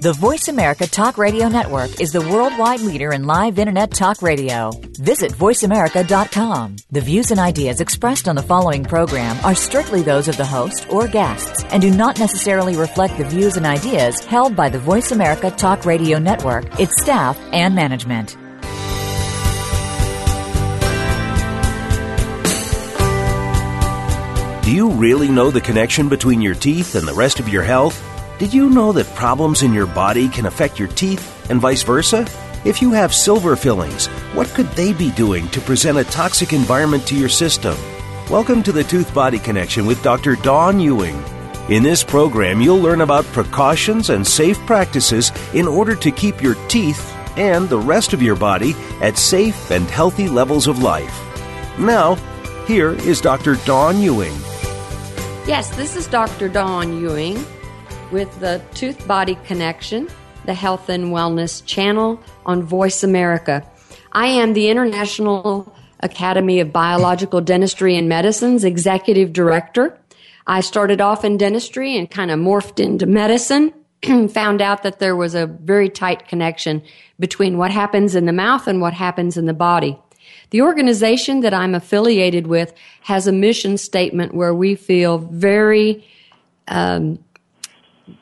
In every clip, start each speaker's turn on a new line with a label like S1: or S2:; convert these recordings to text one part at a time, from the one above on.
S1: The Voice America Talk Radio Network is the worldwide leader in live Internet talk radio. Visit VoiceAmerica.com. The views and ideas expressed on the following program are strictly those of the host or guests and do not necessarily reflect the views and ideas held by the Voice America Talk Radio Network, its staff, and management.
S2: Do you really know the connection between your teeth and the rest of your health? Did you know that problems in your body can affect your teeth and vice versa? If you have silver fillings, what could they be doing to present a toxic environment to your system? Welcome to the Tooth Body Connection with Dr. Dawn Ewing. In this program, you'll learn about precautions and safe practices in order to keep your teeth and the rest of your body at safe and healthy levels of life. Now, here is Dr. Dawn Ewing.
S3: Yes, this is Dr. Dawn Ewing with the Tooth Body Connection, the Health and Wellness channel on Voice America. I am the International Academy of Biological Dentistry and Medicine's executive director. I started off in dentistry and kind of morphed into medicine. found out that there was a very tight connection between what happens in the mouth and what happens in the body. The organization that I'm affiliated with has a mission statement where we feel very um,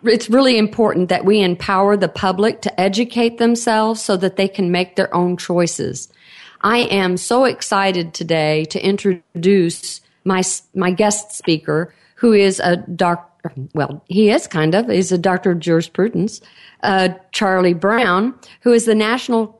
S3: it's really important that we empower the public to educate themselves so that they can make their own choices. I am so excited today to introduce my my guest speaker, who is a doctor. Well, he is kind of. He's a doctor of jurisprudence, uh, Charlie Brown, who is the national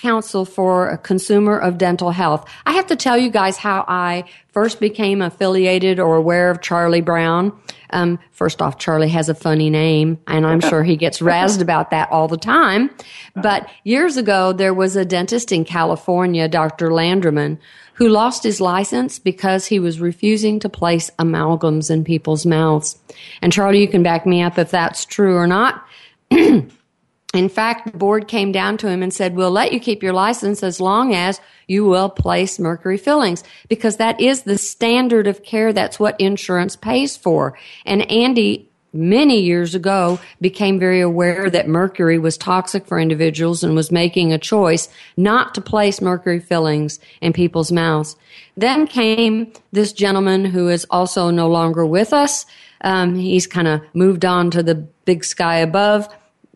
S3: counsel for a consumer of dental health. I have to tell you guys how I first became affiliated or aware of Charlie Brown. Um, first off, Charlie has a funny name, and I'm sure he gets razzed about that all the time. But years ago, there was a dentist in California, Dr. Landerman, who lost his license because he was refusing to place amalgams in people's mouths. And Charlie, you can back me up if that's true or not. In fact, the board came down to him and said, we'll let you keep your license as long as you will place mercury fillings because that is the standard of care. That's what insurance pays for. And Andy, many years ago, became very aware that mercury was toxic for individuals and was making a choice not to place mercury fillings in people's mouths. Then came this gentleman who is also no longer with us. Um, he's kind of moved on to the big sky above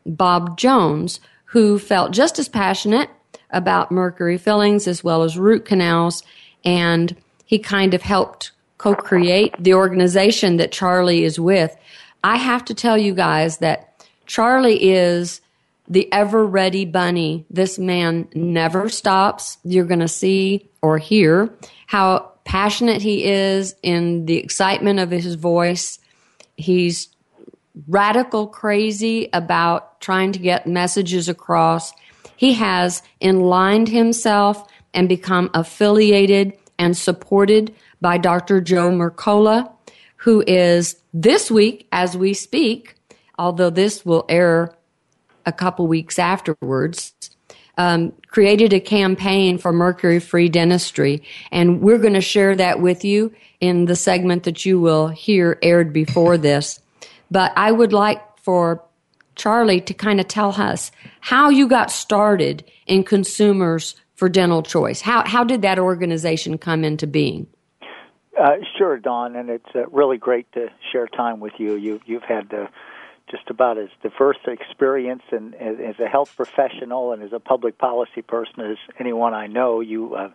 S3: Bob Jones, who felt just as passionate about mercury fillings as well as root canals. And he kind of helped co create the organization that Charlie is with. I have to tell you guys that Charlie is the ever ready bunny. This man never stops. You're going to see or hear how passionate he is in the excitement of his voice. He's radical crazy about trying to get messages across. He has enlined himself and become affiliated and supported by Dr. Joe Mercola, who is this week as we speak, although this will air a couple weeks afterwards, um, created a campaign for mercury free dentistry. And we're going to share that with you in the segment that you will hear aired before this. But I would like for Charlie to kind of tell us how you got started in consumers for dental choice. How how did that organization come into being?
S4: Uh, sure, Dawn, and it's uh, really great to share time with you. You you've had uh, just about as diverse experience and as, as, a health professional and as a public policy person as anyone I know. You uh,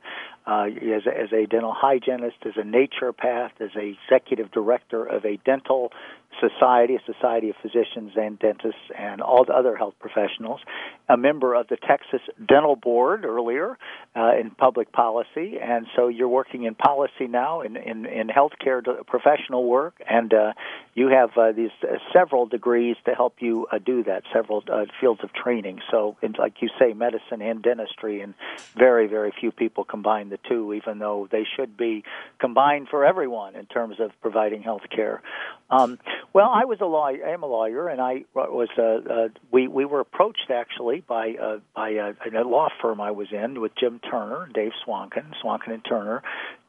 S4: uh, as, a, as a dental hygienist, as a naturopath, as a executive director of a dental society, a society of physicians and dentists and all the other health professionals, a member of the Texas Dental Board earlier uh, in public policy, and so you're working in policy now in in, in healthcare professional work, and uh, you have uh, these uh, several degrees to help you uh, do that, several uh, fields of training. So, in, like you say, medicine and dentistry, and very very few people combine the two, even though they should be combined for everyone in terms of providing health care. Um, Well, I was a lawyer. I am a lawyer, and I was. Uh, uh, we we were approached actually by uh, by a, a law firm I was in with Jim Turner, Dave Swankin, Swankin and Turner,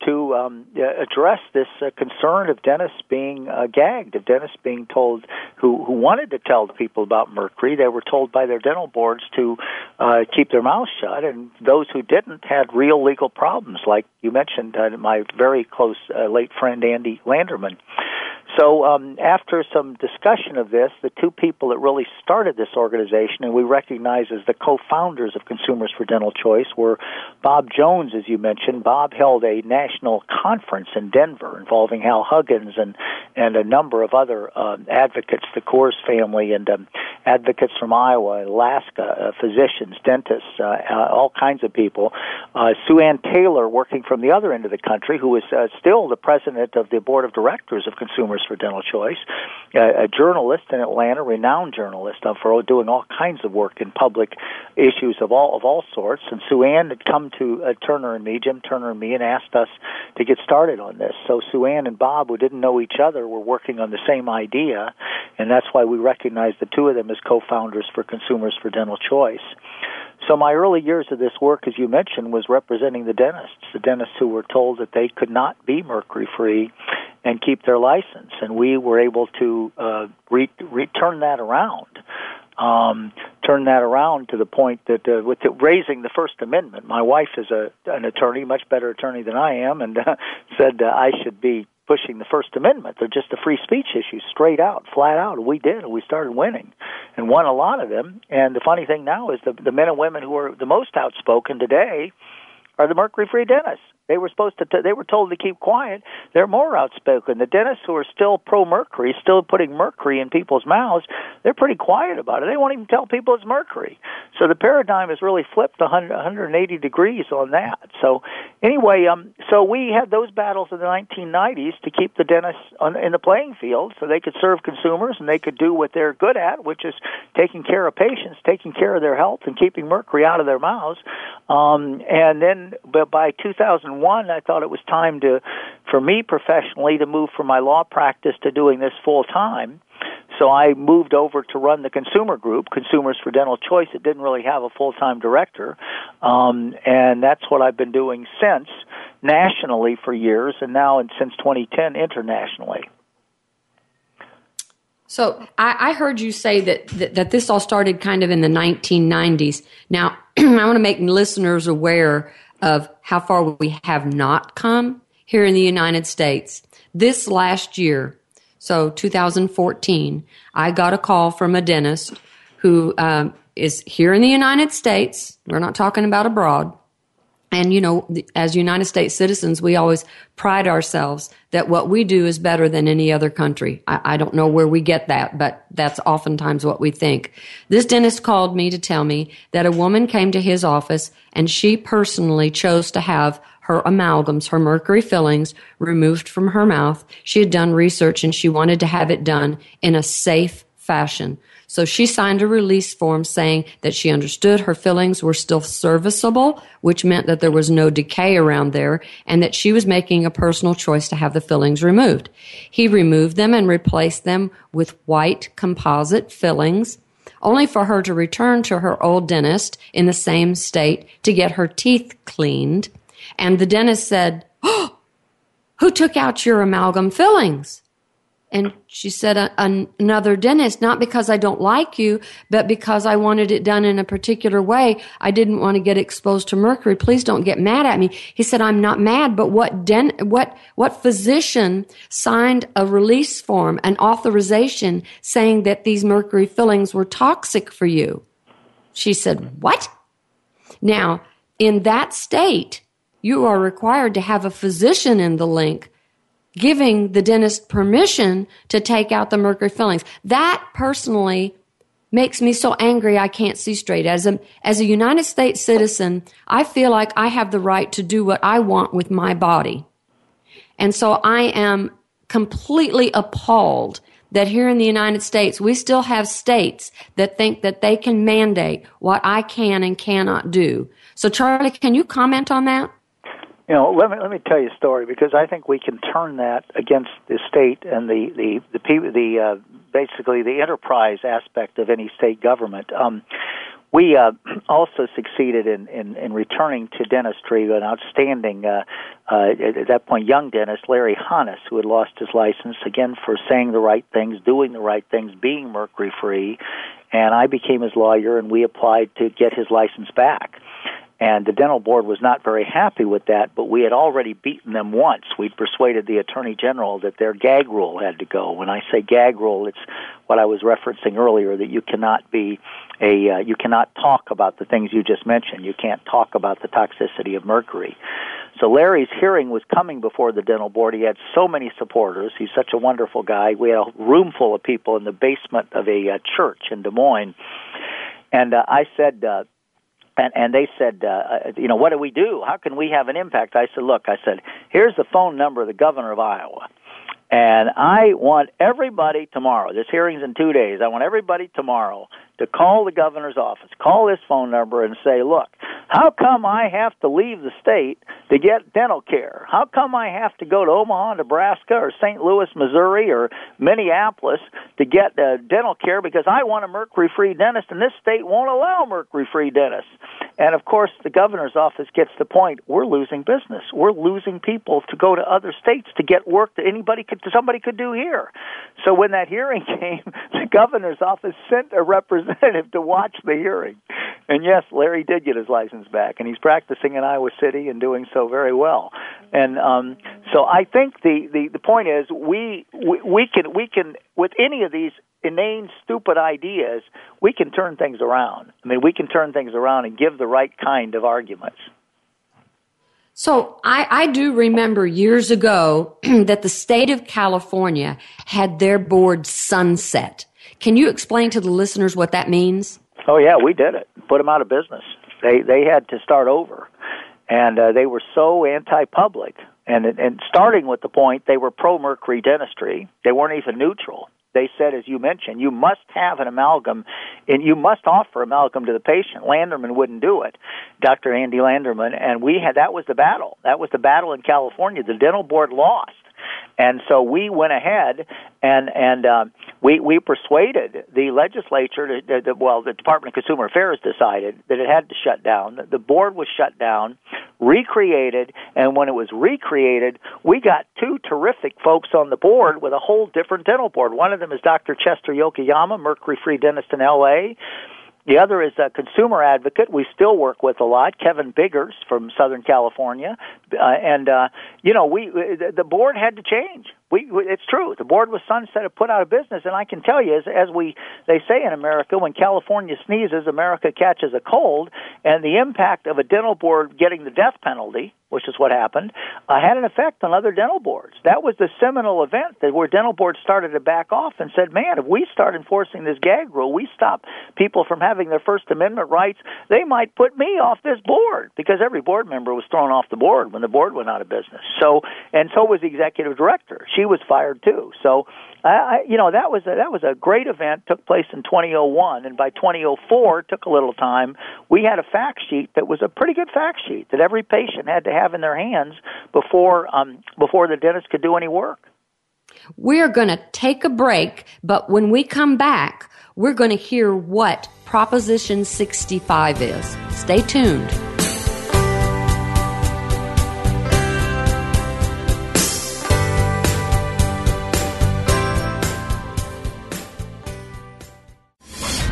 S4: to um, address this uh, concern of dentists being uh, gagged, of dentists being told who who wanted to tell the people about mercury. They were told by their dental boards to uh, keep their mouths shut, and those who didn't had real legal problems, like you mentioned, uh, my very close uh, late friend Andy Landerman. So um, after some discussion of this, the two people that really started this organization, and we recognize as the co-founders of Consumers for Dental Choice, were Bob Jones, as you mentioned. Bob held a national conference in Denver involving Hal Huggins and and a number of other uh, advocates, the Coors family, and um, advocates from Iowa, Alaska, uh, physicians, dentists, uh, uh, all kinds of people. Uh, Sue Ann Taylor, working from the other end of the country, who is uh, still the president of the board of directors of Consumers for Dental Choice, uh, a journalist in Atlanta, renowned journalist for doing all kinds of work in public issues of all of all sorts. And Sue Ann had come to uh, Turner and me, Jim Turner and me, and asked us to get started on this. So Sue Ann and Bob, who didn't know each other, were working on the same idea, and that's why we recognize the two of them as co-founders for Consumers for Dental Choice. So my early years of this work, as you mentioned, was representing the dentists, the dentists who were told that they could not be mercury free and keep their license, and we were able to uh, re- return that around. Um, turn that around to the point that uh, with the, raising the First Amendment, my wife is a an attorney, much better attorney than I am, and uh, said uh, I should be pushing the First Amendment. They're just a free speech issue, straight out, flat out. We did, and we started winning, and won a lot of them. And the funny thing now is the the men and women who are the most outspoken today are the mercury-free dentists. They were supposed to. T- they were told to keep quiet. They're more outspoken. The dentists who are still pro mercury, still putting mercury in people's mouths, they're pretty quiet about it. They won't even tell people it's mercury. So the paradigm has really flipped 100, 180 degrees on that. So anyway, um, so we had those battles in the 1990s to keep the dentists on, in the playing field, so they could serve consumers and they could do what they're good at, which is taking care of patients, taking care of their health, and keeping mercury out of their mouths. Um, and then, but by 2001, I thought it was time to, for me professionally, to move from my law practice to doing this full time. So I moved over to run the consumer group, Consumers for Dental Choice. It didn't really have a full time director, um, and that's what I've been doing since nationally for years, and now and since 2010 internationally.
S3: So I, I heard you say that, that, that this all started kind of in the 1990s. Now I want to make listeners aware of how far we have not come here in the United States. This last year, so 2014, I got a call from a dentist who um, is here in the United States. We're not talking about abroad and you know as united states citizens we always pride ourselves that what we do is better than any other country. I, I, don't know where we get that but that's oftentimes what we think. This dentist called me to tell me that a woman came to his office and she personally chose to have her amalgams her mercury fillings removed from her mouth. She had done research and she wanted to have it done in a safe fashion so she signed a release form saying that she understood her fillings were still serviceable, which meant that there was no decay around there, and that she was making a personal choice to have the fillings removed. He removed them and replaced them with white composite fillings only for her to return to her old dentist in the same state to get her teeth cleaned. And the dentist said, oh, Who took out your amalgam fillings? And she said, another dentist, not because I don't like you, but because I wanted it done in a particular way. I didn't want to get exposed to mercury. Please don't get mad at me. He said, I'm not mad, but what dent, what, what physician signed a release form, an authorization saying that these mercury fillings were toxic for you? She said, what? Now, in that state, you are required to have a physician in the link giving the dentist permission to take out the mercury fillings. That personally makes me so angry I can't see straight. As a, as a United States citizen, I feel like I have the right to do what I want with my body. And so I am completely appalled that here in the United States, we still have states that think that they can mandate what I can and cannot do. So Charlie, can you comment on that?
S4: You know, let me let me tell you a story because I think we can turn that against the state and the the the, the uh, basically the enterprise aspect of any state government. Um, we uh, also succeeded in, in, in returning to dentistry an outstanding, uh, uh, at that point, young dentist, Larry Hannes, who had lost his license again for saying the right things, doing the right things, being mercury free. And I became his lawyer, and we applied to get his license back. And the dental board was not very happy with that, but we had already beaten them once. We'd persuaded the attorney general that their gag rule had to go. When I say gag rule, it's what I was referencing earlier that you cannot be a uh, you cannot talk about the things you just mentioned. You can't talk about the toxicity of mercury. So Larry's hearing was coming before the dental board. He had so many supporters. He's such a wonderful guy. We had a room full of people in the basement of a uh, church in Des Moines. And uh, I said, uh, and and they said, uh, uh, you know, what do we do? How can we have an impact? I said, look, I said, here's the phone number of the governor of Iowa. And I want everybody tomorrow, this hearing's in two days, I want everybody tomorrow to call the governor's office, call this phone number and say, look, how come I have to leave the state to get dental care? How come I have to go to Omaha, Nebraska or St. Louis, Missouri or Minneapolis to get uh, dental care because I want a mercury free dentist and this state won't allow mercury free dentists? And of course, the governor's office gets the point. We're losing business. We're losing people to go to other states to get work that anybody could, somebody could do here. So when that hearing came, the governor's office sent a representative to watch the hearing. And yes, Larry did get his license back, and he's practicing in Iowa City and doing so very well. And um, so I think the, the, the point is we, we we can we can with any of these inane, stupid ideas, we can turn things around. I mean, we can turn things around and give the right kind of arguments.
S3: So I, I do remember years ago that the state of California had their board sunset. Can you explain to the listeners what that means?
S4: Oh yeah, we did it. Put them out of business. They they had to start over, and uh, they were so anti-public. And and starting with the point they were pro mercury dentistry. They weren't even neutral they said, as you mentioned, you must have an amalgam and you must offer amalgam to the patient. Landerman wouldn't do it, Dr. Andy Landerman, and we had that was the battle. That was the battle in California. The dental board lost and so we went ahead and and um, we we persuaded the legislature to, to, to well the Department of Consumer Affairs decided that it had to shut down. The board was shut down, recreated, and when it was recreated, we got two terrific folks on the board with a whole different dental board. One of them is Dr. Chester Yokoyama, mercury-free dentist in L.A. The other is a consumer advocate we still work with a lot, Kevin Biggers from Southern California, uh, and uh, you know we the board had to change. We it's true the board was sunset and put out of business, and I can tell you as as we they say in America when California sneezes, America catches a cold, and the impact of a dental board getting the death penalty which is what happened, uh, had an effect on other dental boards. That was the seminal event that where dental boards started to back off and said, "Man, if we start enforcing this gag rule, we stop people from having their First Amendment rights. They might put me off this board because every board member was thrown off the board when the board went out of business. So, and so was the executive director. She was fired too. So, I, you know, that was a, that was a great event. Took place in 2001, and by 2004, took a little time. We had a fact sheet that was a pretty good fact sheet that every patient had to have in their hands before um, before the dentist could do any work.
S3: We're going to take a break, but when we come back, we're going to hear what Proposition 65 is. Stay tuned.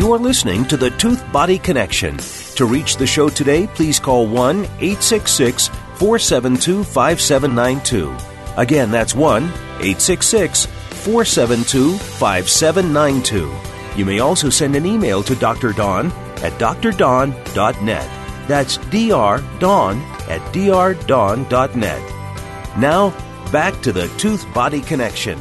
S2: You are listening to the Tooth Body Connection. To reach the show today, please call 1 866 472 5792. Again, that's 1 866 472 5792. You may also send an email to Dr. Dawn at drdon.net. That's drdon at drdon.net. Now, back to the Tooth Body Connection.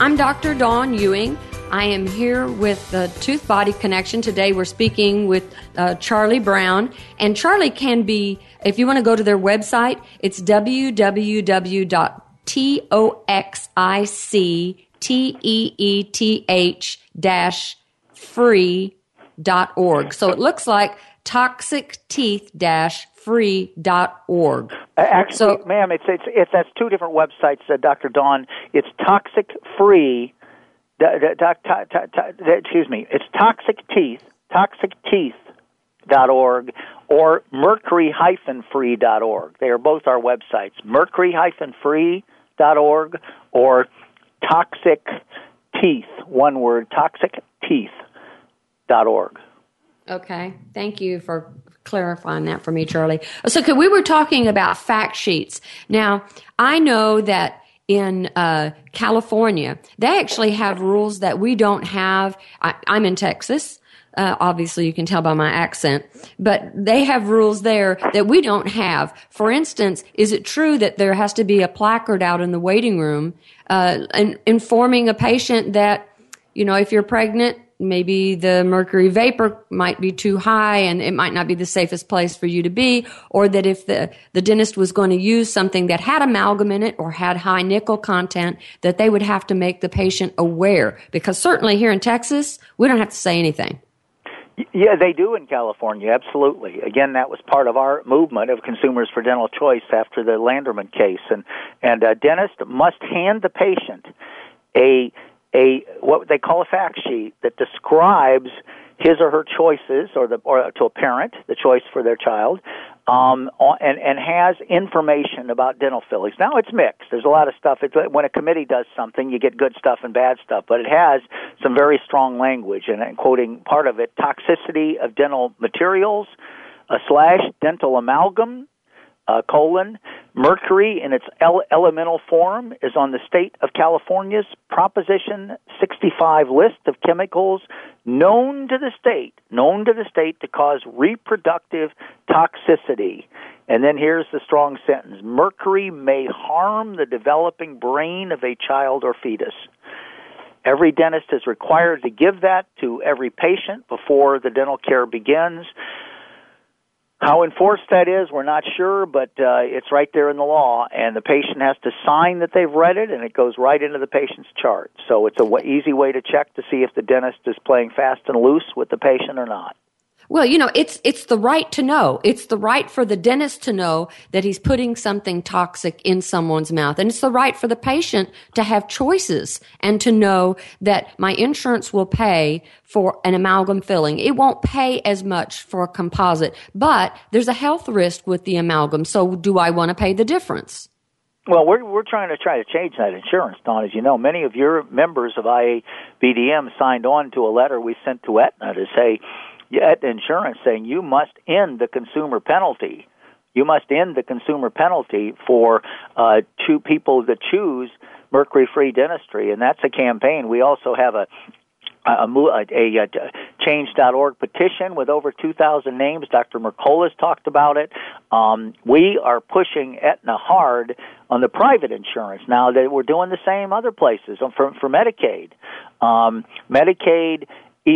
S3: I'm Dr. Dawn Ewing. I am here with the Tooth Body Connection. Today we're speaking with uh, Charlie Brown. And Charlie can be, if you want to go to their website, it's www.toxicteeth free.org. So it looks like toxic teeth free.org.
S4: Actually, so, ma'am, it's, it's, it's, that's two different websites, uh, Dr. Dawn. It's toxic free excuse me, it's Toxic Teeth, toxicteeth.org or mercury-free.org. They are both our websites, mercury-free.org or Toxic Teeth, one word, toxicteeth.org.
S3: Okay, thank you for clarifying that for me, Charlie. So, we were talking about fact sheets. Now, I know that in uh, California, they actually have rules that we don't have. I, am in Texas. Uh, obviously, you can tell by my accent, but they have rules there that we don't have. For instance, is it true that there has to be a placard out in the waiting room uh, informing a patient that, you know, if you're pregnant, maybe the mercury vapor might be too high and it might not be the safest place for you to be, or that if the, the dentist was going to use something that had amalgam in it or had high nickel content, that they would have to make the patient aware. Because certainly here in Texas, we don't have to say anything.
S4: Yeah, they do in California, absolutely. Again, that was part of our movement of Consumers for Dental Choice after the Landerman case, and and a dentist must hand the patient a a what they call a fact sheet that describes his or her choices, or the or to a parent the choice for their child, um, and and has information about dental fillings. Now it's mixed. There's a lot of stuff. It's, when a committee does something, you get good stuff and bad stuff, but it has some very strong language. And, and quoting part of it: toxicity of dental materials, a slash dental amalgam, uh, colon. Mercury in its ele- elemental form is on the state of California's Proposition 65 list of chemicals known to the state, known to the state to cause reproductive toxicity. And then here's the strong sentence Mercury may harm the developing brain of a child or fetus. Every dentist is required to give that to every patient before the dental care begins. How enforced that is, we're not sure, but uh, it's right there in the law, and the patient has to sign that they've read it, and it goes right into the patient's chart. So it's a w- easy way to check to see if the dentist is playing fast and loose with the patient or not.
S3: Well, you know, it's, it's the right to know. It's the right for the dentist to know that he's putting something toxic in someone's mouth. And it's the right for the patient to have choices and to know that my insurance will pay for an amalgam filling. It won't pay as much for a composite, but there's a health risk with the amalgam. So do I want to pay the difference?
S4: Well, we're we're trying to try to change that insurance, Dawn. As you know, many of your members of IABDM signed on to a letter we sent to Aetna to say Yet insurance saying you must end the consumer penalty. You must end the consumer penalty for uh, two people that choose mercury-free dentistry, and that's a campaign. We also have a a, a, a, a change.org petition with over 2,000 names. Dr. Mercola has talked about it. Um, we are pushing Aetna hard on the private insurance. Now that we're doing the same other places for, for Medicaid. Um, Medicaid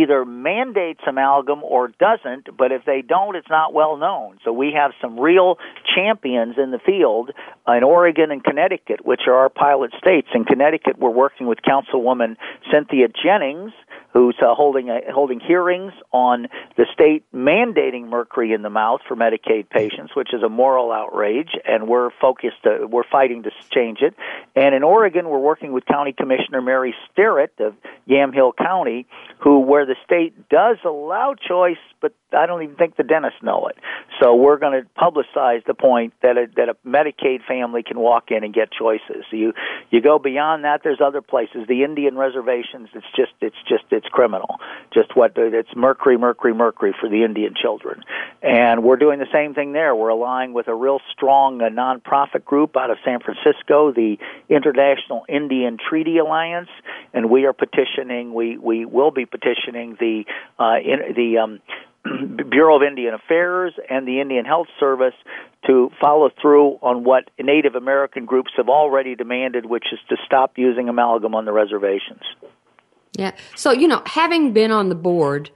S4: either mandates amalgam or doesn't, but if they don't, it's not well known. So we have some real champions in the field in Oregon and Connecticut, which are our pilot states. In Connecticut, we're working with Councilwoman Cynthia Jennings, who's uh, holding a, holding hearings on the state mandating mercury in the mouth for Medicaid patients, which is a moral outrage, and we're focused. Uh, we're fighting to change it. And in Oregon, we're working with County Commissioner Mary Starrett of Yamhill County, who where the state does allow choice, but I don't even think the dentists know it. So we're going to publicize the point that a, that a Medicaid family can walk in and get choices. So you you go beyond that. There's other places. The Indian reservations. It's just it's just it's criminal. Just what it's mercury, mercury, mercury for the Indian children, and we're doing the same thing there. We're aligning with a real strong uh, nonprofit group out of San Francisco, the International Indian Treaty Alliance, and we are petitioning. We we will be petitioning the uh, in, the um, Bureau of Indian Affairs and the Indian Health Service to follow through on what Native American groups have already demanded, which is to stop using amalgam on the reservations.
S3: Yeah. So, you know, having been on the board,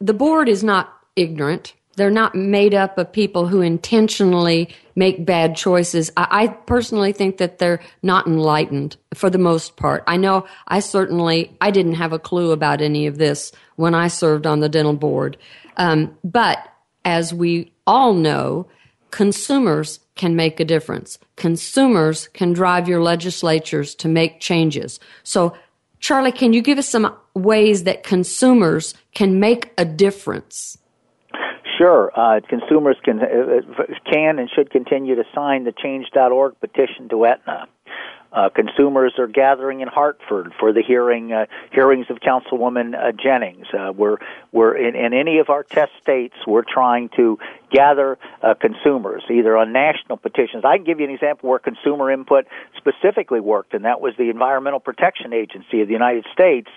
S3: the board is not ignorant. They're not made up of people who intentionally make bad choices. I, I, personally think that they're not enlightened for the most part. I know I certainly, I didn't have a clue about any of this when I served on the dental board. Um, but as we all know, consumers can make a difference. Consumers can drive your legislatures to make changes. So, Charlie, can you give us some ways that consumers can make a difference?
S4: Sure. Uh, consumers can uh, can and should continue to sign the Change.org petition to Aetna. Uh, consumers are gathering in Hartford for the hearing uh, hearings of Councilwoman uh, Jennings. Uh, we're we're in, in any of our test states. We're trying to gather uh, consumers either on national petitions. I can give you an example where consumer input specifically worked, and that was the Environmental Protection Agency of the United States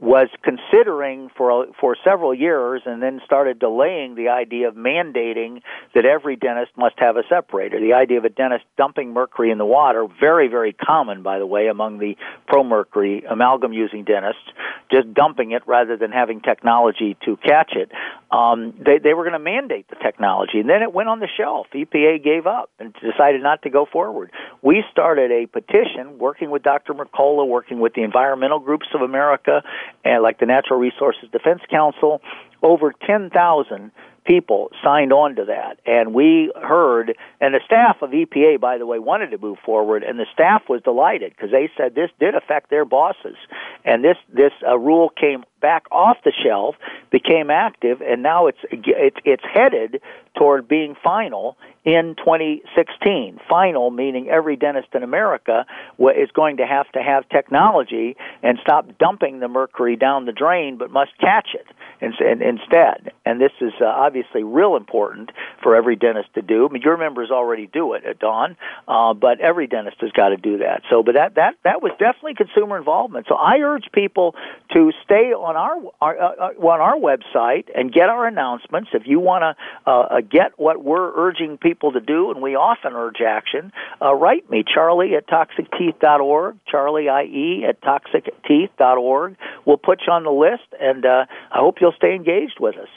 S4: was considering for for several years and then started delaying the idea of mandating that every dentist must have a separator. The idea of a dentist dumping mercury in the water, very very common by the way among the pro mercury amalgam using dentists, just dumping it rather than having technology to catch it. Um, they they were going to mandate the technology, and then it went on the shelf. EPA gave up and decided not to go forward. We started a petition working with Dr. Mercola, working with the environmental groups of America and like the Natural Resources Defense Council, over 10,000 people signed on to that. And we heard, and the staff of EPA, by the way, wanted to move forward, and the staff was delighted because they said this did affect their bosses. And this, this uh, rule came back off the shelf, became active, and now it's, it's, it's headed toward being final in 2016. Final meaning every dentist in America is going to have to have technology and stop dumping the mercury down the drain, but must catch it instead. And this is uh, obviously real important for every dentist to do. I mean, your members already do it at Dawn, uh, but every dentist has got to do that. So, but that that that was definitely consumer involvement. So I urge people to stay on our, our uh, uh on our website and get our announcements. If you want to uh, uh, get what we're urging people to do, and we often urge action, write me, Charlie at toxicteeth.org, Charlie IE at toxicteeth.org. We'll put you on the list, and I hope you'll stay engaged with us.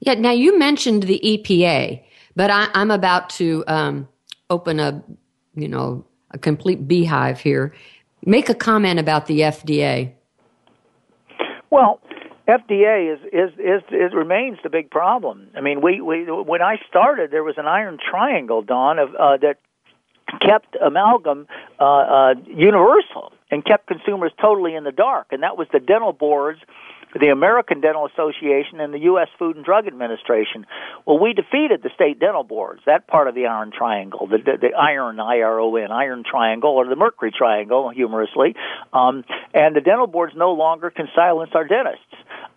S3: Yeah. Now you mentioned the EPA, but I, am about to um, open a, you know, a complete beehive here. Make a comment about the FDA.
S4: Well, FDA is, is is is remains the big problem. I mean, we, we when I started, there was an iron triangle, Dawn, of uh, that kept amalgam uh, uh, universal and kept consumers totally in the dark, and that was the dental boards the American Dental Association and the U.S. Food and Drug Administration. Well, we defeated the state dental boards, that part of the Iron Triangle, the, the, the Iron, I-R-O-N, Iron Triangle, or the Mercury Triangle, humorously. Um, and the dental boards no longer can silence our dentists.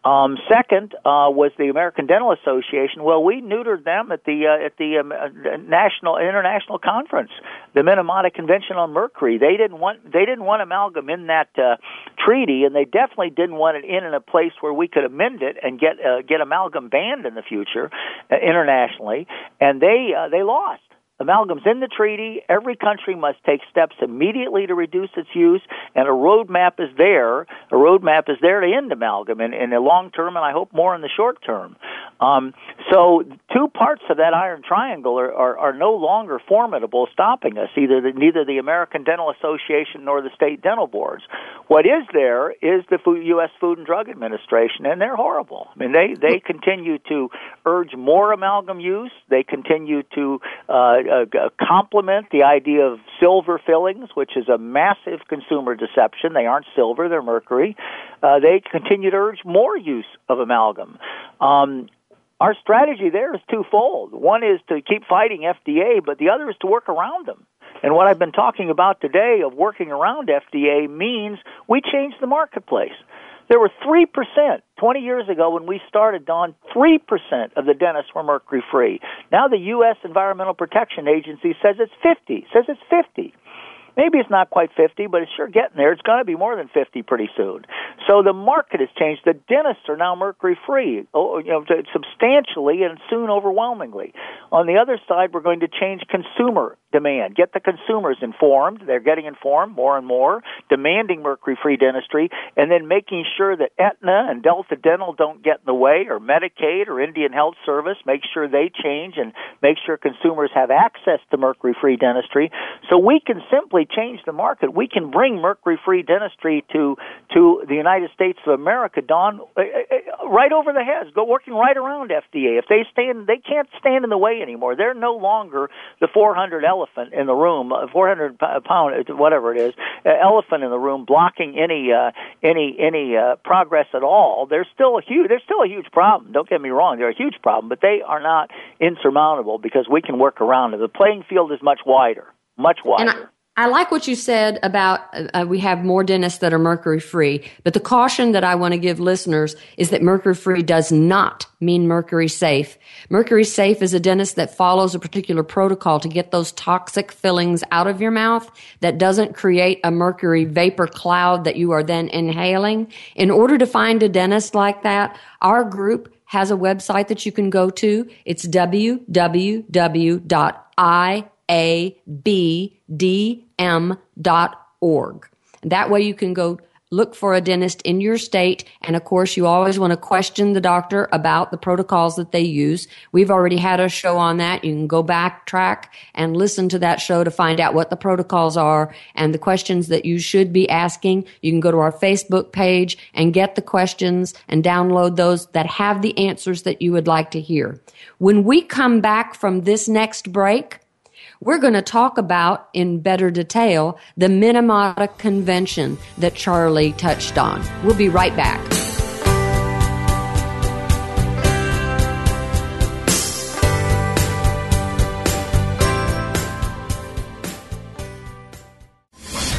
S4: Um, second uh, was the American Dental Association. Well, we neutered them at the uh, at the um, uh, national international conference, the Minamata Convention on Mercury. They didn't want they didn't want amalgam in that uh, treaty, and they definitely didn't want it in in a place where we could amend it and get uh, get amalgam banned in the future uh, internationally. And they uh, they lost. Amalgam's in the treaty. Every country must take steps immediately to reduce its use, and a roadmap is there. A roadmap is there to end amalgam in, in the long term, and I hope more in the short term. Um, so, two parts of that iron triangle are, are, are no longer formidable, stopping us. Either the, neither the American Dental Association nor the state dental boards. What is there is the U.S. Food and Drug Administration, and they're horrible. I mean, they they continue to urge more amalgam use. They continue to uh, uh, complement the idea of silver fillings, which is a massive consumer deception. They aren't silver; they're mercury. Uh, they continue to urge more use of amalgam. Um, our strategy there is twofold. One is to keep fighting FDA, but the other is to work around them. And what I've been talking about today of working around FDA means we change the marketplace. There were 3%, 20 years ago when we started, Dawn, 3% of the dentists were mercury free. Now the U.S. Environmental Protection Agency says it's 50, says it's 50. Maybe it's not quite 50, but it's sure getting there. It's going to be more than 50 pretty soon. So the market has changed. The dentists are now mercury free, oh, oh, you know, substantially and soon overwhelmingly. On the other side, we're going to change consumer demand. Get the consumers informed. They're getting informed more and more, demanding mercury free dentistry, and then making sure that Aetna and Delta Dental don't get in the way, or Medicaid or Indian Health Service. Make sure they change and make sure consumers have access to mercury free dentistry. So we can simply change the market. We can bring mercury free dentistry to, to the United States of America, Dawn, uh, uh, right over the heads, go working right around FDA. If they stand, they can't stand in the way anymore. They're no longer the 400 elephant in the room, 400 pound, whatever it is, uh, elephant in the room, blocking any uh, any any uh, progress at all. There's still a huge there's still a huge problem. Don't get me wrong, they're a huge problem, but they are not insurmountable because we can work around it. The playing field is much wider, much wider.
S3: I like what you said about uh, we have more dentists that are mercury free, but the caution that I want to give listeners is that mercury free does not mean mercury safe. Mercury safe is a dentist that follows a particular protocol to get those toxic fillings out of your mouth that doesn't create a mercury vapor cloud that you are then inhaling. In order to find a dentist like that, our group has a website that you can go to. It's www.iabd m.org. That way you can go look for a dentist in your state. And of course, you always want to question the doctor about the protocols that they use. We've already had a show on that. You can go backtrack and listen to that show to find out what the protocols are and the questions that you should be asking. You can go to our Facebook page and get the questions and download those that have the answers that you would like to hear. When we come back from this next break, we're going to talk about in better detail the Minamata Convention that Charlie touched on. We'll be right back.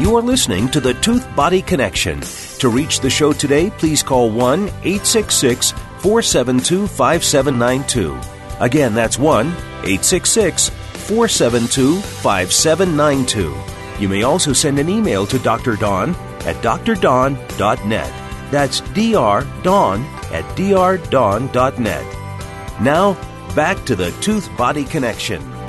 S2: You are listening to the Tooth Body Connection. To reach the show today, please call 1 866 472 5792. Again, that's 1 866 472 5792. You may also send an email to Dr. Dawn at drdon.net. That's drdon at drdon.net. Now, back to the Tooth Body Connection.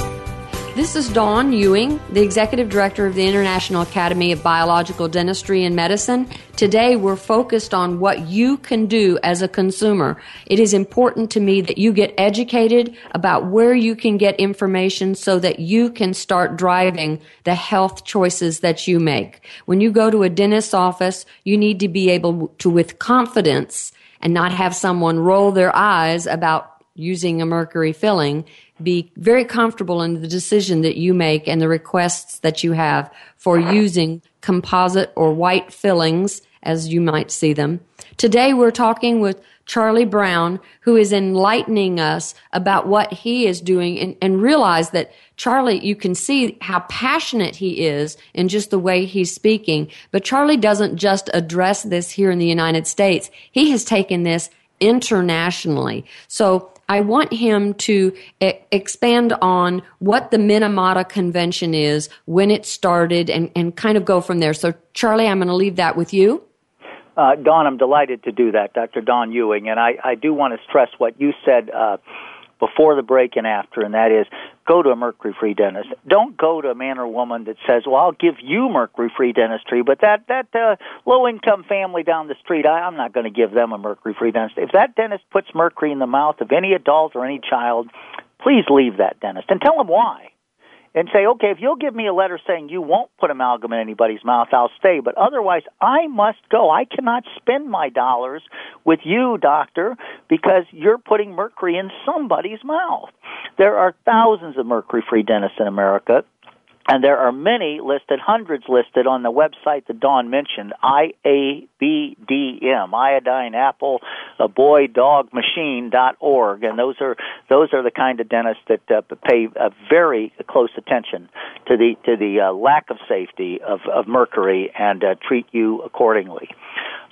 S3: This is Dawn Ewing, the Executive Director of the International Academy of Biological Dentistry and Medicine. Today we're focused on what you can do as a consumer. It is important to me that you get educated about where you can get information so that you can start driving the health choices that you make. When you go to a dentist's office, you need to be able to, with confidence, and not have someone roll their eyes about using a mercury filling be very comfortable in the decision that you make and the requests that you have for using composite or white fillings as you might see them. Today we're talking with Charlie Brown, who is enlightening us about what he is doing and, and, realize that Charlie, you can see how passionate he is in just the way he's speaking. But Charlie doesn't just address this here in the United States. He has taken this internationally. So I want him to e- expand on what the Minamata Convention is, when it started, and, and kind of go from there. So, Charlie, I'm going to leave that with you.
S4: Uh, Dawn, I'm delighted to do that, Dr. Dawn Ewing. And I, I do want to stress what you said uh, before the break and after, and that is go to a mercury free dentist. Don't go to a man or woman that says, "Well, I'll give you mercury free dentistry," but that that uh, low income family down the street, I, I'm not going to give them a mercury free dentist. If that dentist puts mercury in the mouth of any adult or any child, please leave that dentist and tell them why and say, okay, if you'll give me a letter saying you won't put amalgam in anybody's mouth, I'll stay. But otherwise, I must go. I cannot spend my dollars with you, doctor, because you're putting mercury in somebody's mouth. There are thousands of mercury free dentists in America. And there are many listed, hundreds listed on the website that Dawn mentioned, IABDM, iodine apple, a boy dog machine dot org, and those are those are the kind of dentists that uh, pay uh, very close attention to the to the uh, lack of safety of, of mercury and uh, treat you accordingly.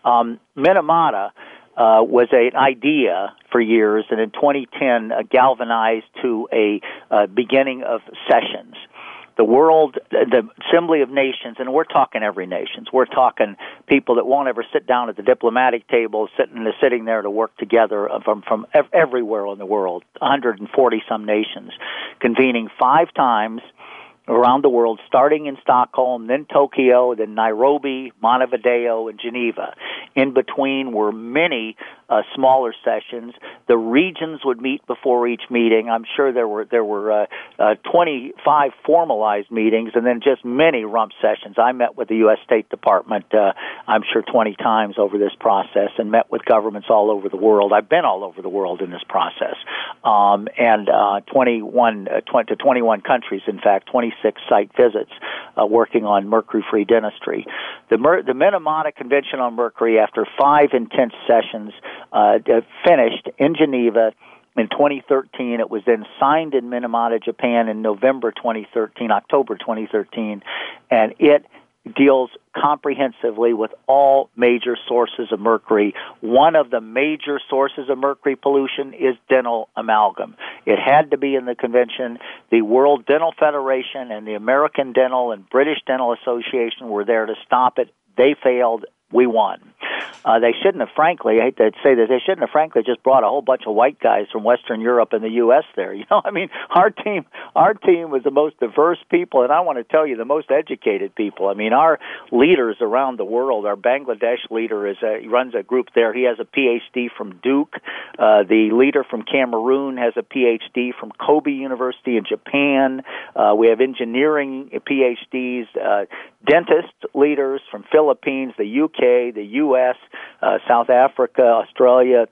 S4: Um, Minamata. Uh, was an idea for years, and in 2010 uh, galvanized to a uh, beginning of sessions the world, the Assembly of Nations, and we're talking every nations. We're talking people that won't ever sit down at the diplomatic table, sitting sitting there to work together from from everywhere in the world, 140 some nations, convening five times around the world, starting in Stockholm, then Tokyo, then Nairobi, Montevideo, and Geneva. In between were many uh, smaller sessions. The regions would meet before each meeting. I'm sure there were there were uh, uh, 25 formalized meetings, and then just many rump sessions. I met with the U.S. State Department, uh, I'm sure 20 times over this process, and met with governments all over the world. I've been all over the world in this process, um, and uh, 21 uh, 20 to 21 countries, in fact, 26 site visits, uh, working on mercury-free dentistry. The Mer- the Minamata Convention on Mercury, after five intense sessions uh, finished in Geneva in 2013. It was then signed in Minamata, Japan in November 2013, October 2013, and it deals comprehensively with all major sources of mercury. One of the major sources of mercury pollution is dental amalgam. It had to be in the convention. The World Dental Federation and the American Dental and British Dental Association were there to stop it. They failed we won. Uh, they shouldn't have, frankly, I hate to say this, they shouldn't have, frankly, just brought a whole bunch of white guys from Western Europe and the U.S. there. You know, I mean, our team, our team was the most diverse people, and I want to tell you, the most educated people. I mean, our leaders around the world. Our Bangladesh leader is a, he runs a group there. He has a PhD from Duke. Uh, the leader from Cameroon has a PhD from Kobe University in Japan. Uh, we have engineering PhDs, uh, dentist leaders from Philippines, the UK, the US, uh, South Africa, Australia,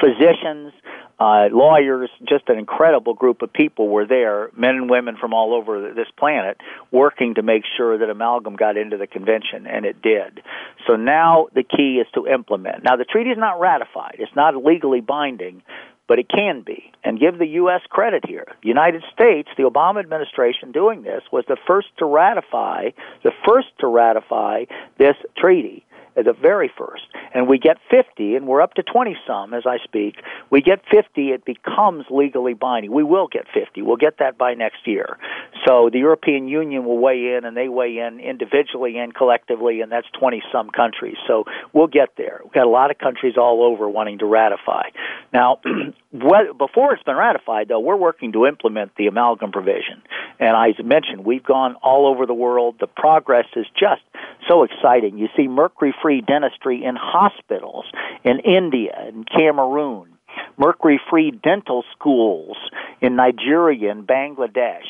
S4: physicians, uh, lawyers, just an incredible group of people were there, men and women from all over this planet, working to make sure that amalgam got into the convention, and it did. So now the key is to implement. Now the treaty is not ratified; it's not legally binding, but it can be. And give the U.S. credit here. The United States, the Obama administration doing this, was the first to ratify, the first to ratify this treaty the very first, and we get 50, and we're up to 20 some as I speak. We get 50, it becomes legally binding. We will get 50. We'll get that by next year. So the European Union will weigh in, and they weigh in individually and collectively, and that's 20 some countries. So we'll get there. We've got a lot of countries all over wanting to ratify. Now, before it's been ratified, though, we're working to implement the amalgam provision. And I mentioned, we've gone all over the world. The progress is just so exciting. You see mercury free dentistry in hospitals in India and Cameroon, mercury free dental schools in Nigeria and Bangladesh,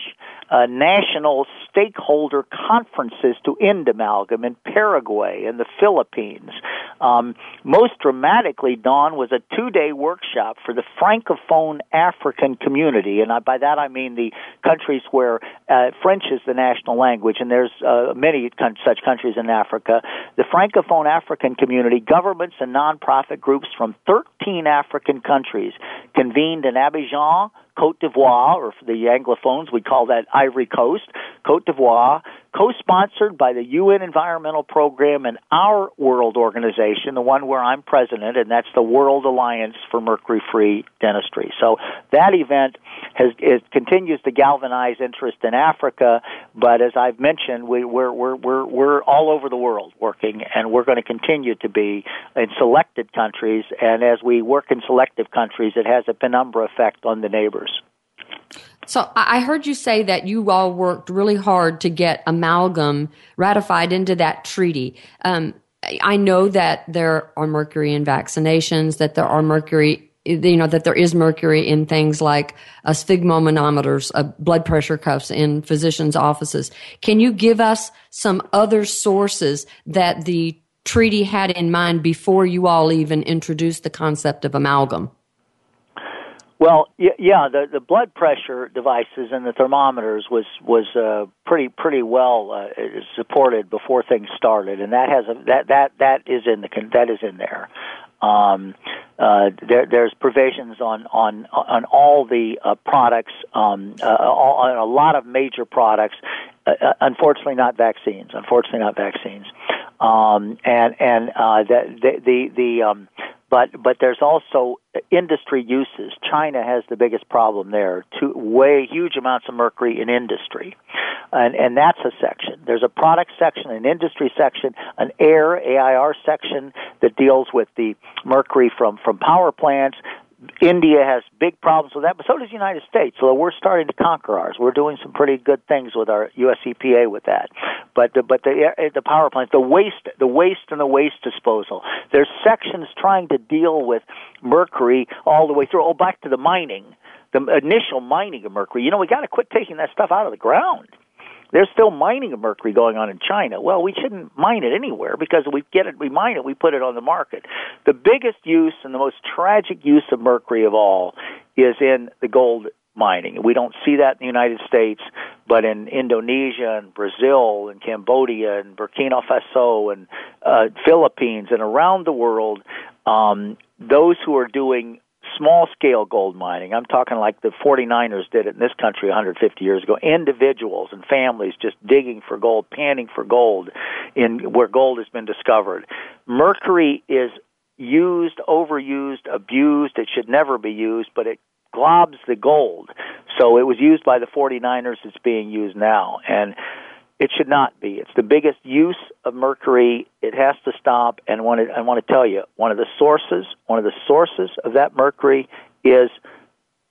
S4: uh, national stakeholder conferences to end amalgam in Paraguay and the Philippines. Um, most dramatically, Dawn was a two day workshop for the Francophone African community. And I, by that I mean the countries where uh, French is the national language, and there's uh, many con- such countries in Africa. The Francophone African community, governments and nonprofit groups from 13 African countries convened in Abidjan, Cote d'Ivoire, or for the Anglophones, we call that Ivory Coast, Cote d'Ivoire, co-sponsored by the UN Environmental Program and our world organization, the one where I'm president, and that's the World Alliance for Mercury-Free Dentistry. So that event has continues to galvanize interest in Africa, but as I've mentioned, we, we're we're we're we're all over the world working, and we're going to continue to be in selected countries. And as we work in selective countries, it has a penumbra effect on the neighbors.
S3: So I heard you say that you all worked really hard to get amalgam ratified into that treaty. Um, I know that there are mercury in vaccinations, that there are mercury, you know, that there is mercury in things like uh, sphygmomanometers, uh, blood pressure cuffs in physicians' offices. Can you give us some other sources that the treaty had in mind before you all even introduced the concept of amalgam?
S4: Well, yeah, the the blood pressure devices and the thermometers was was uh, pretty pretty well uh, supported before things started, and that has a that that that is in the that is in there. Um, uh, there, there's provisions on on on all the uh, products, um, uh, all, on a lot of major products. Uh, uh, unfortunately, not vaccines. Unfortunately, not vaccines. Um, and and uh, the the the, the um, but but there's also industry uses. China has the biggest problem there. Two way huge amounts of mercury in industry, and and that's a section. There's a product section, an industry section, an air AIR section that deals with the mercury from from power plants. India has big problems with that, but so does the United States. So we're starting to conquer ours. We're doing some pretty good things with our U.S. EPA with that. But the, but the eh, the power plants, the waste, the waste and the waste disposal. There's sections trying to deal with mercury all the way through. Oh, back to the mining, the initial mining of mercury. You know, we got to quit taking that stuff out of the ground. There's still mining of mercury going on in China. Well, we shouldn't mine it anywhere because we get it, we mine it, we put it on the market. The biggest use and the most tragic use of mercury of all is in the gold mining. We don't see that in the United States, but in Indonesia and Brazil and Cambodia and Burkina Faso and uh, Philippines and around the world, um, those who are doing small scale gold mining. I'm talking like the 49ers did it in this country 150 years ago. Individuals and families just digging for gold, panning for gold in where gold has been discovered. Mercury is used, overused, abused. It should never be used, but it globs the gold. So it was used by the 49ers. It's being used now. And It should not be. It's the biggest use of mercury. It has to stop. And I want to tell you, one of the sources, one of the sources of that mercury is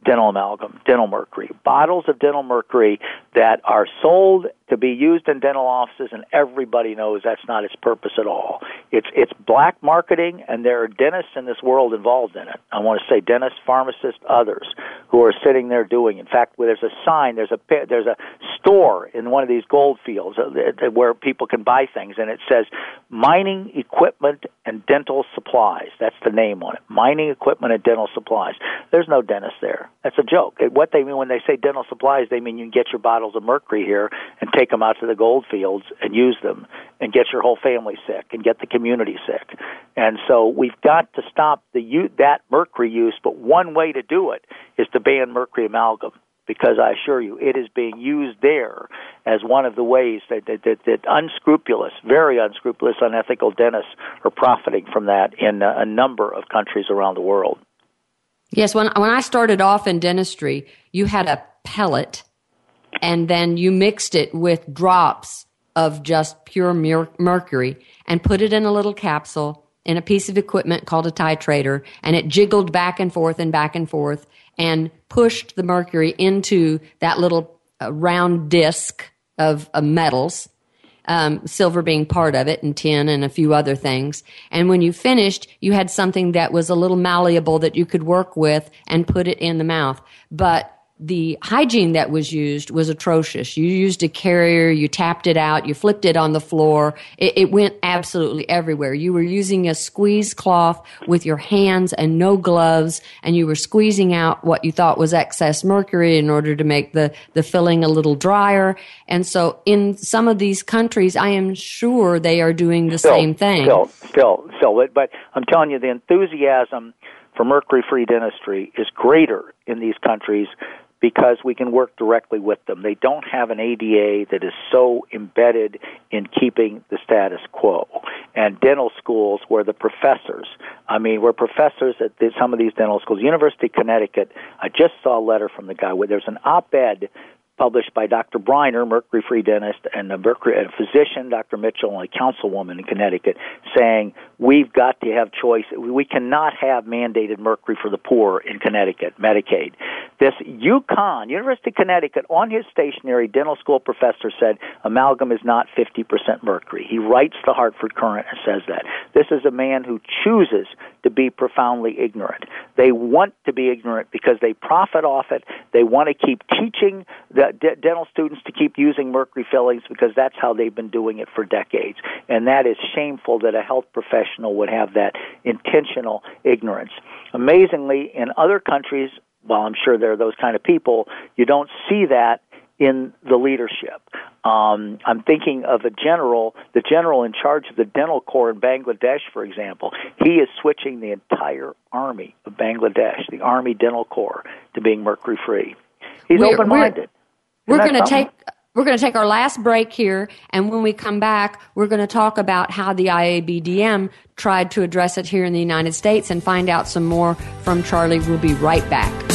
S4: dental amalgam, dental mercury, bottles of dental mercury that are sold to be used in dental offices, and everybody knows that's not its purpose at all. It's it's black marketing, and there are dentists in this world involved in it. I want to say dentists, pharmacists, others who are sitting there doing. In fact, where there's a sign, there's a there's a store in one of these gold fields uh, where people can buy things, and it says mining equipment and dental supplies. That's the name on it. Mining equipment and dental supplies. There's no dentist there. That's a joke. What they mean when they say dental supplies, they mean you can get your bottles of mercury here and take them out to the gold fields and use them and get your whole family sick and get the community sick. And so we've got to stop the that mercury use, but one way to do it is to ban mercury amalgam because I assure you it is being used there as one of the ways that, that, that, that unscrupulous, very unscrupulous, unethical dentists are profiting from that in a, a number of countries around the world.
S3: Yes, when when I started off in dentistry, you had a pellet and then you mixed it with drops of just pure mercury and put it in a little capsule in a piece of equipment called a triturator and it jiggled back and forth and back and forth and pushed the mercury into that little uh, round disc of, of metals um, silver being part of it and tin and a few other things. And when you finished, you had something that was a little malleable that you could work with and put it in the mouth. But the hygiene that was used was atrocious. You used a carrier, you tapped it out, you flipped it on the floor. It, it, went absolutely everywhere. You were using a squeeze cloth with your hands and no gloves, and you were squeezing out what you thought was excess mercury in order to make the, the filling a little drier. And so in some of these countries, I am sure they are doing the
S4: still,
S3: same thing.
S4: Still, still, still. But I'm telling you, the enthusiasm for mercury free dentistry is greater in these countries because we can work directly with them. They don't have an ADA that is so embedded in keeping the status quo. And dental schools where the professors, I mean, where professors at some of these dental schools, University of Connecticut, I just saw a letter from the guy where there's an op-ed published by Dr. Briner, mercury-free dentist, and a, mercury, a physician, Dr. Mitchell, and a councilwoman in Connecticut, saying we've got to have choice. We cannot have mandated mercury for the poor in Connecticut, Medicaid. This UConn, University of Connecticut, on his stationery, dental school professor said amalgam is not 50% mercury. He writes the Hartford Courant and says that. This is a man who chooses to be profoundly ignorant. They want to be ignorant because they profit off it. They want to keep teaching the d- dental students to keep using mercury fillings because that's how they've been doing it for decades. And that is shameful that a health professional would have that intentional ignorance. Amazingly, in other countries, while I'm sure there are those kind of people, you don't see that in the leadership. Um, I'm thinking of a general, the general in charge of the dental corps in Bangladesh, for example. He is switching the entire army of Bangladesh, the Army Dental Corps, to being mercury free. He's open minded.
S3: We're, we're going to take. We're going to take our last break here, and when we come back, we're going to talk about how the IABDM tried to address it here in the United States and find out some more from Charlie. We'll be right back.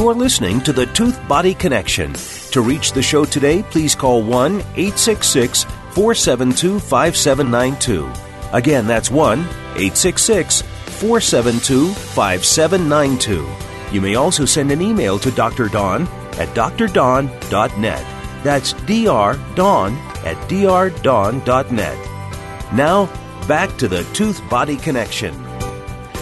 S2: You are listening to the Tooth Body Connection. To reach the show today, please call 1 866 472 5792. Again, that's 1 866 472 5792. You may also send an email to Dr. Dawn at drdon.net. That's drdon at drdon.net. Now, back to the Tooth Body Connection.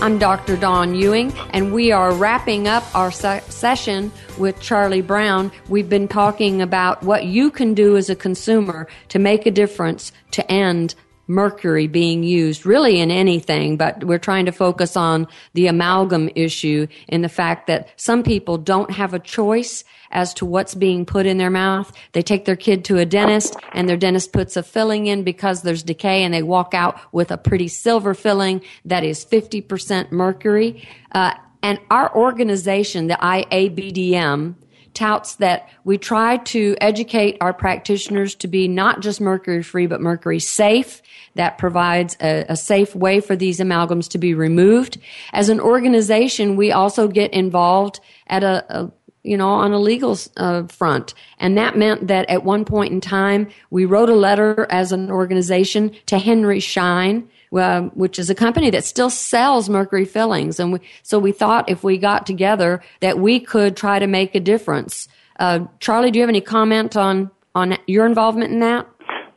S3: I'm Dr. Dawn Ewing, and we are wrapping up our se- session with Charlie Brown. We've been talking about what you can do as a consumer to make a difference to end mercury being used really in anything, but we're trying to focus on the amalgam issue in the fact that some people don't have a choice as to what's being put in their mouth. They take their kid to a dentist and their dentist puts a filling in because there's decay and they walk out with a pretty silver filling that is 50% mercury. Uh, and our organization, the IABDM, touts that we try to educate our practitioners to be not just mercury free, but mercury safe. That provides a, a, safe way for these amalgams to be removed. As an organization, we also get involved at a, a you know, on a legal uh, front. And that meant that at one point in time, we wrote a letter as an organization to Henry Schein, uh, which is a company that still sells mercury fillings. And we, so we thought if we got together that we could try to make a difference. Uh, Charlie, do you have any comment on, on your involvement in that?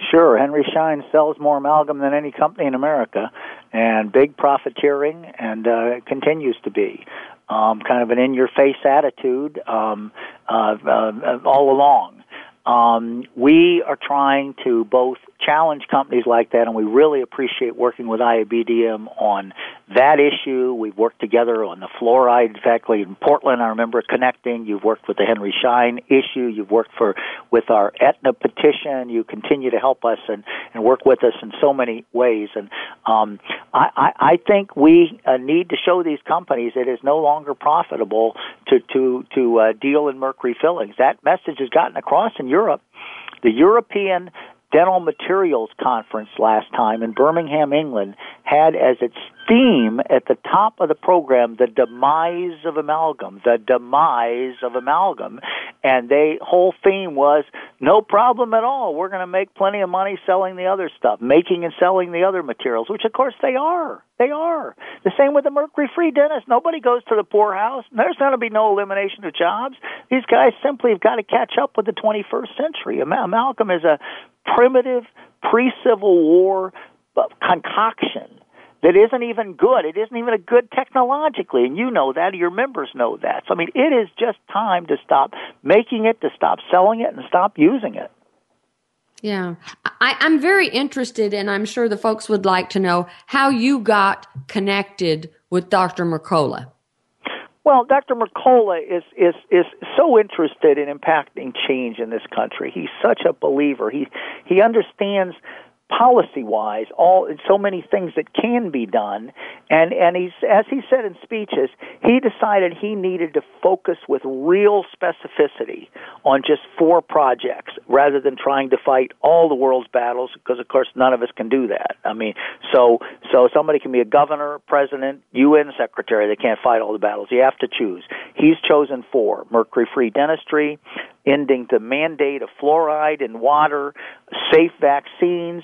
S4: Sure. Henry Schein sells more amalgam than any company in America, and big profiteering, and uh, continues to be um, kind of an in-your-face attitude um, uh, uh, all along. Um, we are trying to both challenge companies like that, and we really appreciate working with IABDM on that issue. We've worked together on the fluoride. Fact, in Portland, I remember connecting. You've worked with the Henry Schein issue. You've worked for with our Aetna petition. You continue to help us and, and work with us in so many ways. And um, I, I, I think we uh, need to show these companies it is no longer profitable to to to uh, deal in mercury fillings. That message has gotten across in Europe. The European Dental Materials Conference last time in Birmingham, England, had as its theme at the top of the program the demise of amalgam, the demise of amalgam, and they whole theme was no problem at all. We're going to make plenty of money selling the other stuff, making and selling the other materials, which of course they are. They are. The same with the mercury-free dentist. Nobody goes to the poorhouse. There's going to be no elimination of jobs. These guys simply have got to catch up with the 21st century. Amalgam is a primitive pre-Civil War concoction that isn't even good. It isn't even a good technologically, and you know that. Your members know that. So I mean, it is just time to stop making it, to stop selling it, and stop using it.
S3: Yeah, I, I'm very interested, and I'm sure the folks would like to know how you got connected with Dr. Mercola.
S4: Well, Dr. Mercola is, is, is so interested in impacting change in this country. He's such a believer. He, he understands policy wise all so many things that can be done. And and he's as he said in speeches he decided he needed to focus with real specificity on just four projects rather than trying to fight all the world's battles because of course none of us can do that. I mean so so somebody can be a governor president un secretary they can't fight all the battles. You have to choose. He's chosen four mercury free dentistry ending the mandate of fluoride in water, safe vaccines,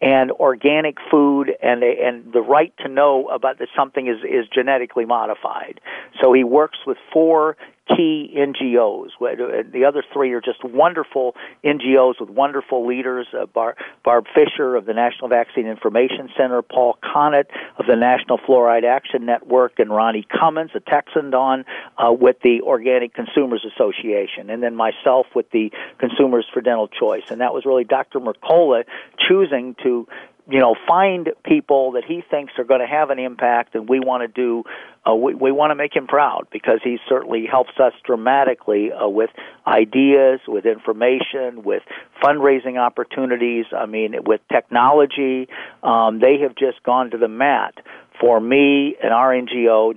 S4: and organic food and and the right to know about that something is is genetically modified. So he works with four key NGOs. The other three are just wonderful NGOs with wonderful leaders. Uh, Bar- Barb Fisher of the National Vaccine Information Center, Paul Connett of the National Fluoride Action Network, and Ronnie Cummins, a Texan, Dawn, uh, with the Organic Consumers Association, and then myself with the Consumers for Dental Choice. And that was really Dr. Mercola choosing to you know, find people that he thinks are going to have an impact, and we want to do. Uh, we, we want to make him proud because he certainly helps us dramatically uh, with ideas, with information, with fundraising opportunities. I mean, with technology. Um, they have just gone to the mat for me and our NGO,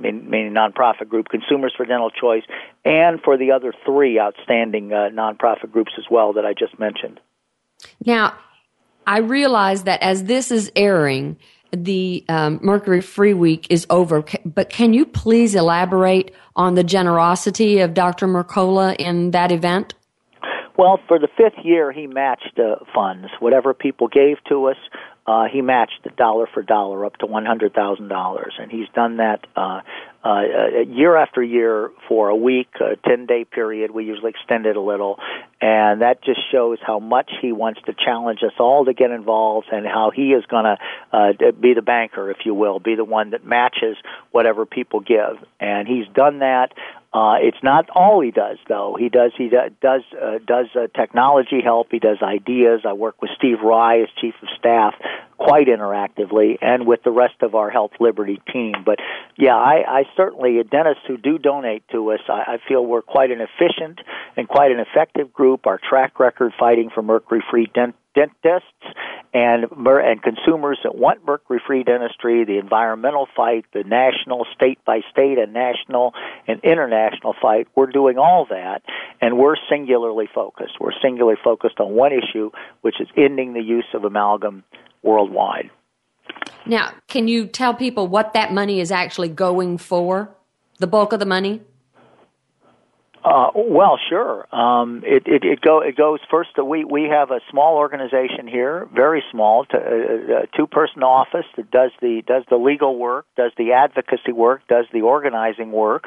S4: meaning nonprofit group, Consumers for Dental Choice, and for the other three outstanding uh, nonprofit groups as well that I just mentioned.
S3: Now, I realize that as this is airing, the um, Mercury Free Week is over. But can you please elaborate on the generosity of Dr. Mercola in that event?
S4: Well, for the fifth year, he matched uh, funds. Whatever people gave to us, uh, he matched dollar for dollar up to one hundred thousand dollars, and he's done that uh, uh, year after year for a week, a ten day period. We usually extend it a little, and that just shows how much he wants to challenge us all to get involved, and how he is going to uh, be the banker, if you will, be the one that matches whatever people give, and he's done that. Uh, it's not all he does, though. He does he does uh, does uh, technology help. He does ideas. I work with Steve Rye as chief of staff quite interactively, and with the rest of our Health Liberty team. But yeah, I, I certainly dentists who do donate to us. I, I feel we're quite an efficient and quite an effective group. Our track record fighting for mercury-free dent dentists and and consumers that want mercury-free dentistry, the environmental fight, the national, state by state, and national and international fight. We're doing all that, and we're singularly focused. We're singularly focused on one issue, which is ending the use of amalgam worldwide.
S3: Now, can you tell people what that money is actually going for? The bulk of the money?
S4: Uh, well, sure. Um, it, it, it, go, it goes first. We we have a small organization here, very small, to, uh, uh, two person office that does the does the legal work, does the advocacy work, does the organizing work.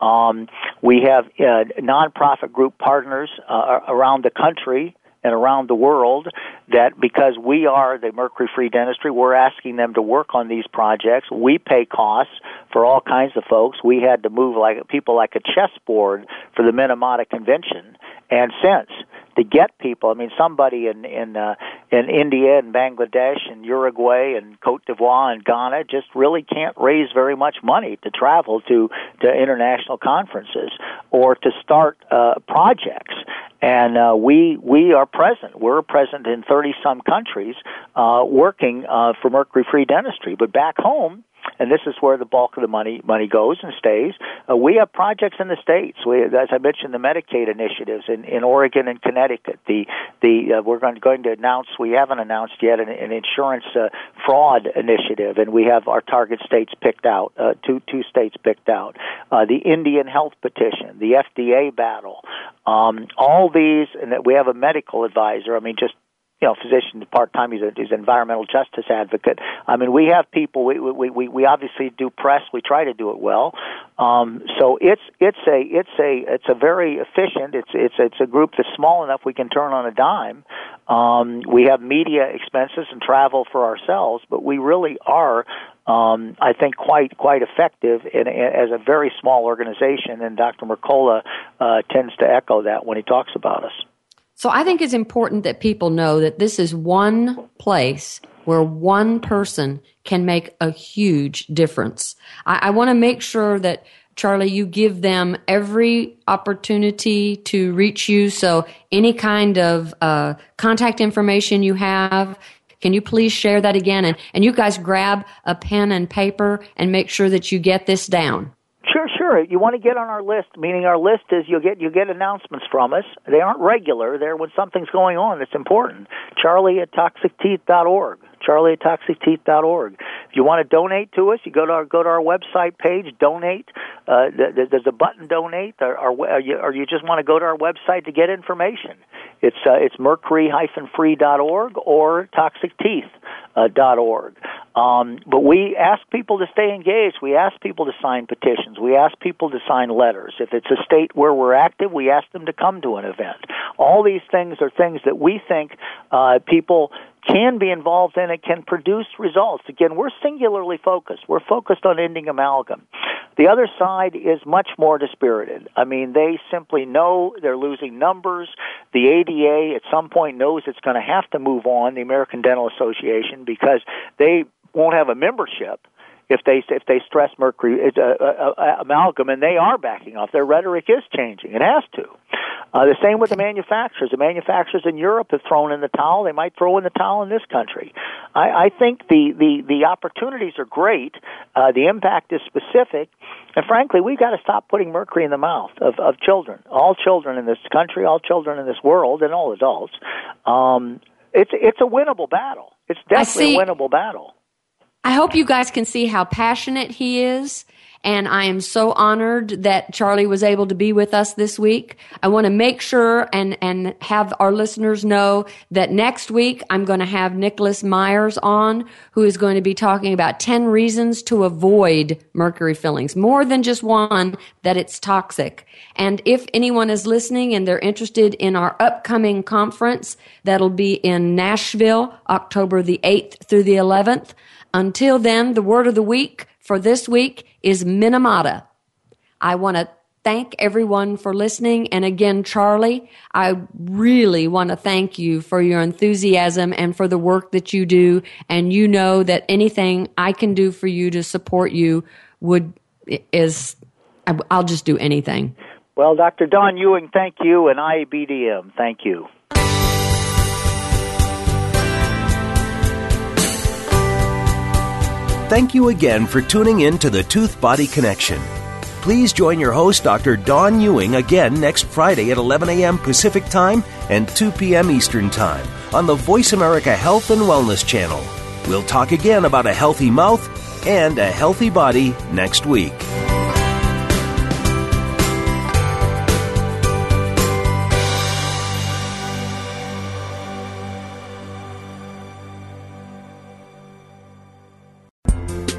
S4: Um, we have uh, nonprofit group partners uh, around the country and around the world that because we are the mercury free dentistry, we're asking them to work on these projects. We pay costs for all kinds of folks. We had to move like people like a chessboard for the Minamata Convention, and since to get people. I mean, somebody in in uh, in India and Bangladesh and Uruguay and Cote d'Ivoire and Ghana just really can't raise very much money to travel to to international conferences or to start uh, projects. And uh, we we are present. We're present in thirty some countries, uh, working uh, for mercury free dentistry. But back home, and this is where the bulk of the money money goes and stays. Uh, we have projects in the states. We, as I mentioned, the Medicaid initiatives in, in Oregon and Connecticut. The the uh, we're going to, going to announce. We haven't announced yet an, an insurance uh, fraud initiative, and we have our target states picked out. Uh, two two states picked out. Uh, the Indian health petition, the FDA battle. Um, all these, and that we have a medical advisor. I mean, just you know, physician part time. He's, he's an environmental justice advocate. I mean, we have people. We we we, we obviously do press. We try to do it well. Um, so it's it's a it's a it's a very efficient. It's it's it's a group that's small enough we can turn on a dime. Um, we have media expenses and travel for ourselves, but we really are um, I think quite quite effective in, in, as a very small organization, and Dr. Mercola uh, tends to echo that when he talks about us.
S3: So I think it's important that people know that this is one place where one person can make a huge difference. I, I want to make sure that Charlie, you give them every opportunity to reach you. So any kind of uh, contact information you have, can you please share that again? And, and you guys grab a pen and paper and make sure that you get this down.
S4: Sure. You want to get on our list, meaning our list is you'll get you get announcements from us. They aren't regular. They're when something's going on that's important. Charlie at toxicteeth.org. charlie toxicteeth.org. If you want to donate to us, you go to our go to our website page, donate. Uh, there's a button, donate, or, or, you, or you just want to go to our website to get information. It's uh, it's mercury-free.org or toxicteeth.org. Um, but we ask people to stay engaged. We ask people to sign petitions. We ask people to sign letters. If it's a state where we're active, we ask them to come to an event. All these things are things that we think uh, people can be involved in it can produce results. Again, we're singularly focused. We're focused on ending amalgam. The other side is much more dispirited. I mean, they simply know they're losing numbers. The ADA at some point knows it's going to have to move on, the American Dental Association, because they won't have a membership if they if they stress mercury uh, uh, uh, amalgam, and they are backing off. Their rhetoric is changing. It has to. Uh, the same with the manufacturers. The manufacturers in Europe have thrown in the towel. They might throw in the towel in this country. I, I think the, the, the opportunities are great. Uh, the impact is specific. And frankly, we've got to stop putting mercury in the mouth of, of children. All children in this country, all children in this world, and all adults. Um, it's, it's a winnable battle. It's definitely a winnable battle.
S3: I hope you guys can see how passionate he is and I am so honored that Charlie was able to be with us this week. I want to make sure and, and have our listeners know that next week I'm going to have Nicholas Myers on, who is going to be talking about 10 reasons to avoid mercury fillings. More than just one, that it's toxic. And if anyone is listening and they're interested in our upcoming conference, that'll be in Nashville, October the 8th through the 11th. Until then, the word of the week for this week is Minamata. I want to thank everyone for listening. And again, Charlie, I really want to thank you for your enthusiasm and for the work that you do. And you know that anything I can do for you to support you would, is, I'll just do anything.
S4: Well, Dr. Dawn Ewing, thank you. And IBDM, thank you.
S2: Thank you again for tuning in to the Tooth Body Connection. Please join your host, Dr. Dawn Ewing, again next Friday at 11 a.m. Pacific Time and 2 p.m. Eastern Time on the Voice America Health and Wellness Channel. We'll talk again about a healthy mouth and a healthy body next week.